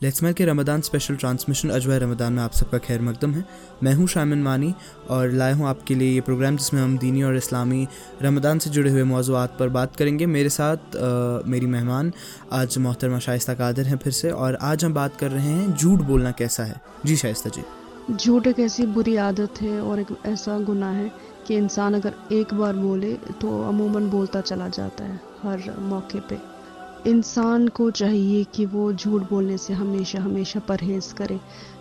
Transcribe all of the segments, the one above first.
Let's मेल के Ramadan special transmission Ajwa Ramadan में आप सबका खैर मकदम है। मैं हूँ शामिन मानी और लाया हूँ आपके लिए ये प्रोग्राम जिसमें हम दीनी और इस्लामी रमदान से जुड़े हुए मौजूद पर बात करेंगे। मेरे साथ आ, मेरी मेहमान आज मोहतरमा शाइस्ता कादर हैं फिर से और आज हम बात कर रहे हैं झूठ बोलना कैसा है। जी शाइस्ता जी। झूठ एक ऐसी बुरी आदत है और एक ऐसा गुना है कि इंसान अगर एक बार बोले तो अमूमन बोलता चला जाता है हर मौके पे। इंसान को चाहिए कि वो झूठ बोलने से हमेशा हमेशा परहेज़ करे,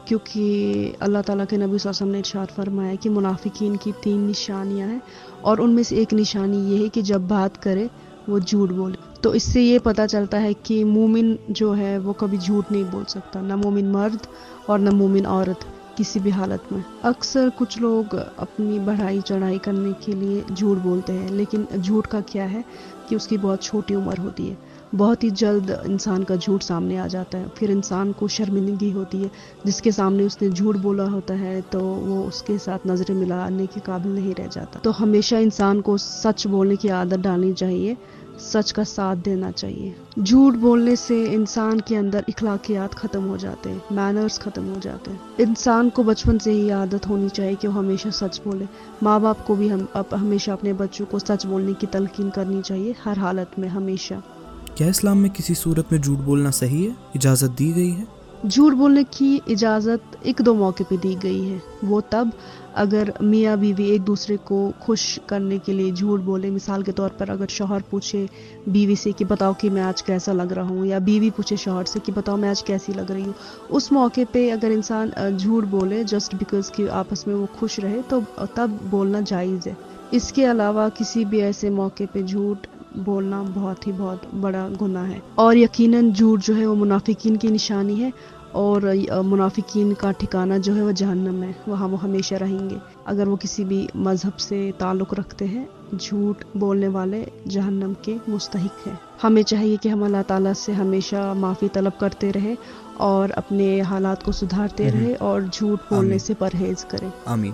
क्योंकि अल्लाह ताला के नबी वसल्लम ने इरशाद फरमाया कि मुनाफिकीन की तीन निशानियाँ हैं और उनमें से एक निशानी ये है कि जब बात करे, वो झूठ बोले। तो इससे ये पता चलता है कि मोमिन जो है, वो कभी झूठ नहीं बोल सकता। ना मोमिन मर्द और ना मोमिन औरत। किसी भी हालत में। अक्सर कुछ लोग अपनी बढ़ाई चढ़ाई करने के लिए झूठ बोलते हैं, लेकिन झूठ का क्या है कि उसकी बहुत छोटी उम्र होती है। बहुत ही जल्द इंसान का झूठ सामने आ जाता है, फिर इंसान को शर्मिंदगी होती है, जिसके सामने उसने झूठ बोला होता है तो वो उसके साथ नज़रें मिलाने के काबिल नहीं रह जाता। तो हमेशा इंसान को सच बोलने की आदत डालनी चाहिए। सच का साथ देना चाहिए। झूठ बोलने से इंसान के अंदर इखलाकियात ख़त्म हो जाते हैं मैनर्स ख़त्म हो जाते। हैं इंसान को बचपन से ही आदत होनी चाहिए कि वो हमेशा सच बोले। माँ बाप को भी हम अब हमेशा अपने बच्चों को सच बोलने की तलकीन करनी चाहिए, हर हालत में हमेशा। क्या इस्लाम में किसी सूरत में झूठ बोलना सही है? इजाज़त दी गई है? झूठ बोलने की इजाज़त एक दो मौके पे दी गई है। वो तब अगर मियाँ बीवी एक दूसरे को खुश करने के लिए झूठ बोले। मिसाल के तौर पर अगर शोहर पूछे बीवी से कि बताओ कि मैं आज कैसा लग रहा हूँ, या बीवी पूछे शोहर से कि बताओ मैं आज कैसी लग रही हूँ, उस मौके पे अगर इंसान झूठ बोले जस्ट बिकॉज़ कि आपस में वो खुश रहे तो तब बोलना जायज़ है। इसके अलावा किसी भी ऐसे मौके पे झूठ बोलना बहुत ही बहुत बड़ा गुना है। और यकीनन झूठ जो है वो मुनाफिकीन की निशानी है और मुनाफिकीन का ठिकाना जो है वह जहन्नम है। वहाँ वो हमेशा रहेंगे। अगर वो किसी भी मज़हब से ताल्लुक़ रखते हैं झूठ बोलने वाले जहन्नम के मुस्तक हैं। हमें चाहिए कि हम अल्लाह ताला से हमेशा माफ़ी तलब करते रहे और अपने हालात को सुधारते हम्म। रहे और झूठ बोलने से परहेज करें। आमीन।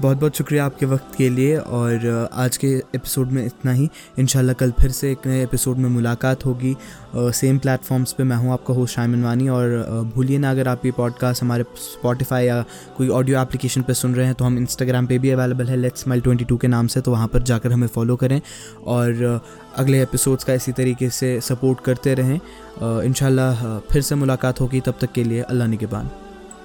बहुत बहुत शुक्रिया आपके वक्त के लिए और आज के एपिसोड में इतना ही। इन कल फिर से एक नए एपिसोड में मुलाकात होगी। सेम प्लेटफॉर्म्स पे मैं हूँ आपका होस्ट शामिन वानी और भूलिए ना अगर आप ये पॉडकास्ट हमारे स्पॉटिफाई या कोई ऑडियो एप्लीकेशन पर सुन रहे हैं तो हम इंस्टाग्राम पे भी अवेलेबल है लेट्स माइल ट्वेंटी टू के नाम से तो वहाँ पर जाकर हमें फॉलो करें और अगले एपिसोड्स का इसी तरीके से सपोर्ट करते रहें। इन फिर से मुलाकात होगी, तब तक के लिए अल्लाह निगेबान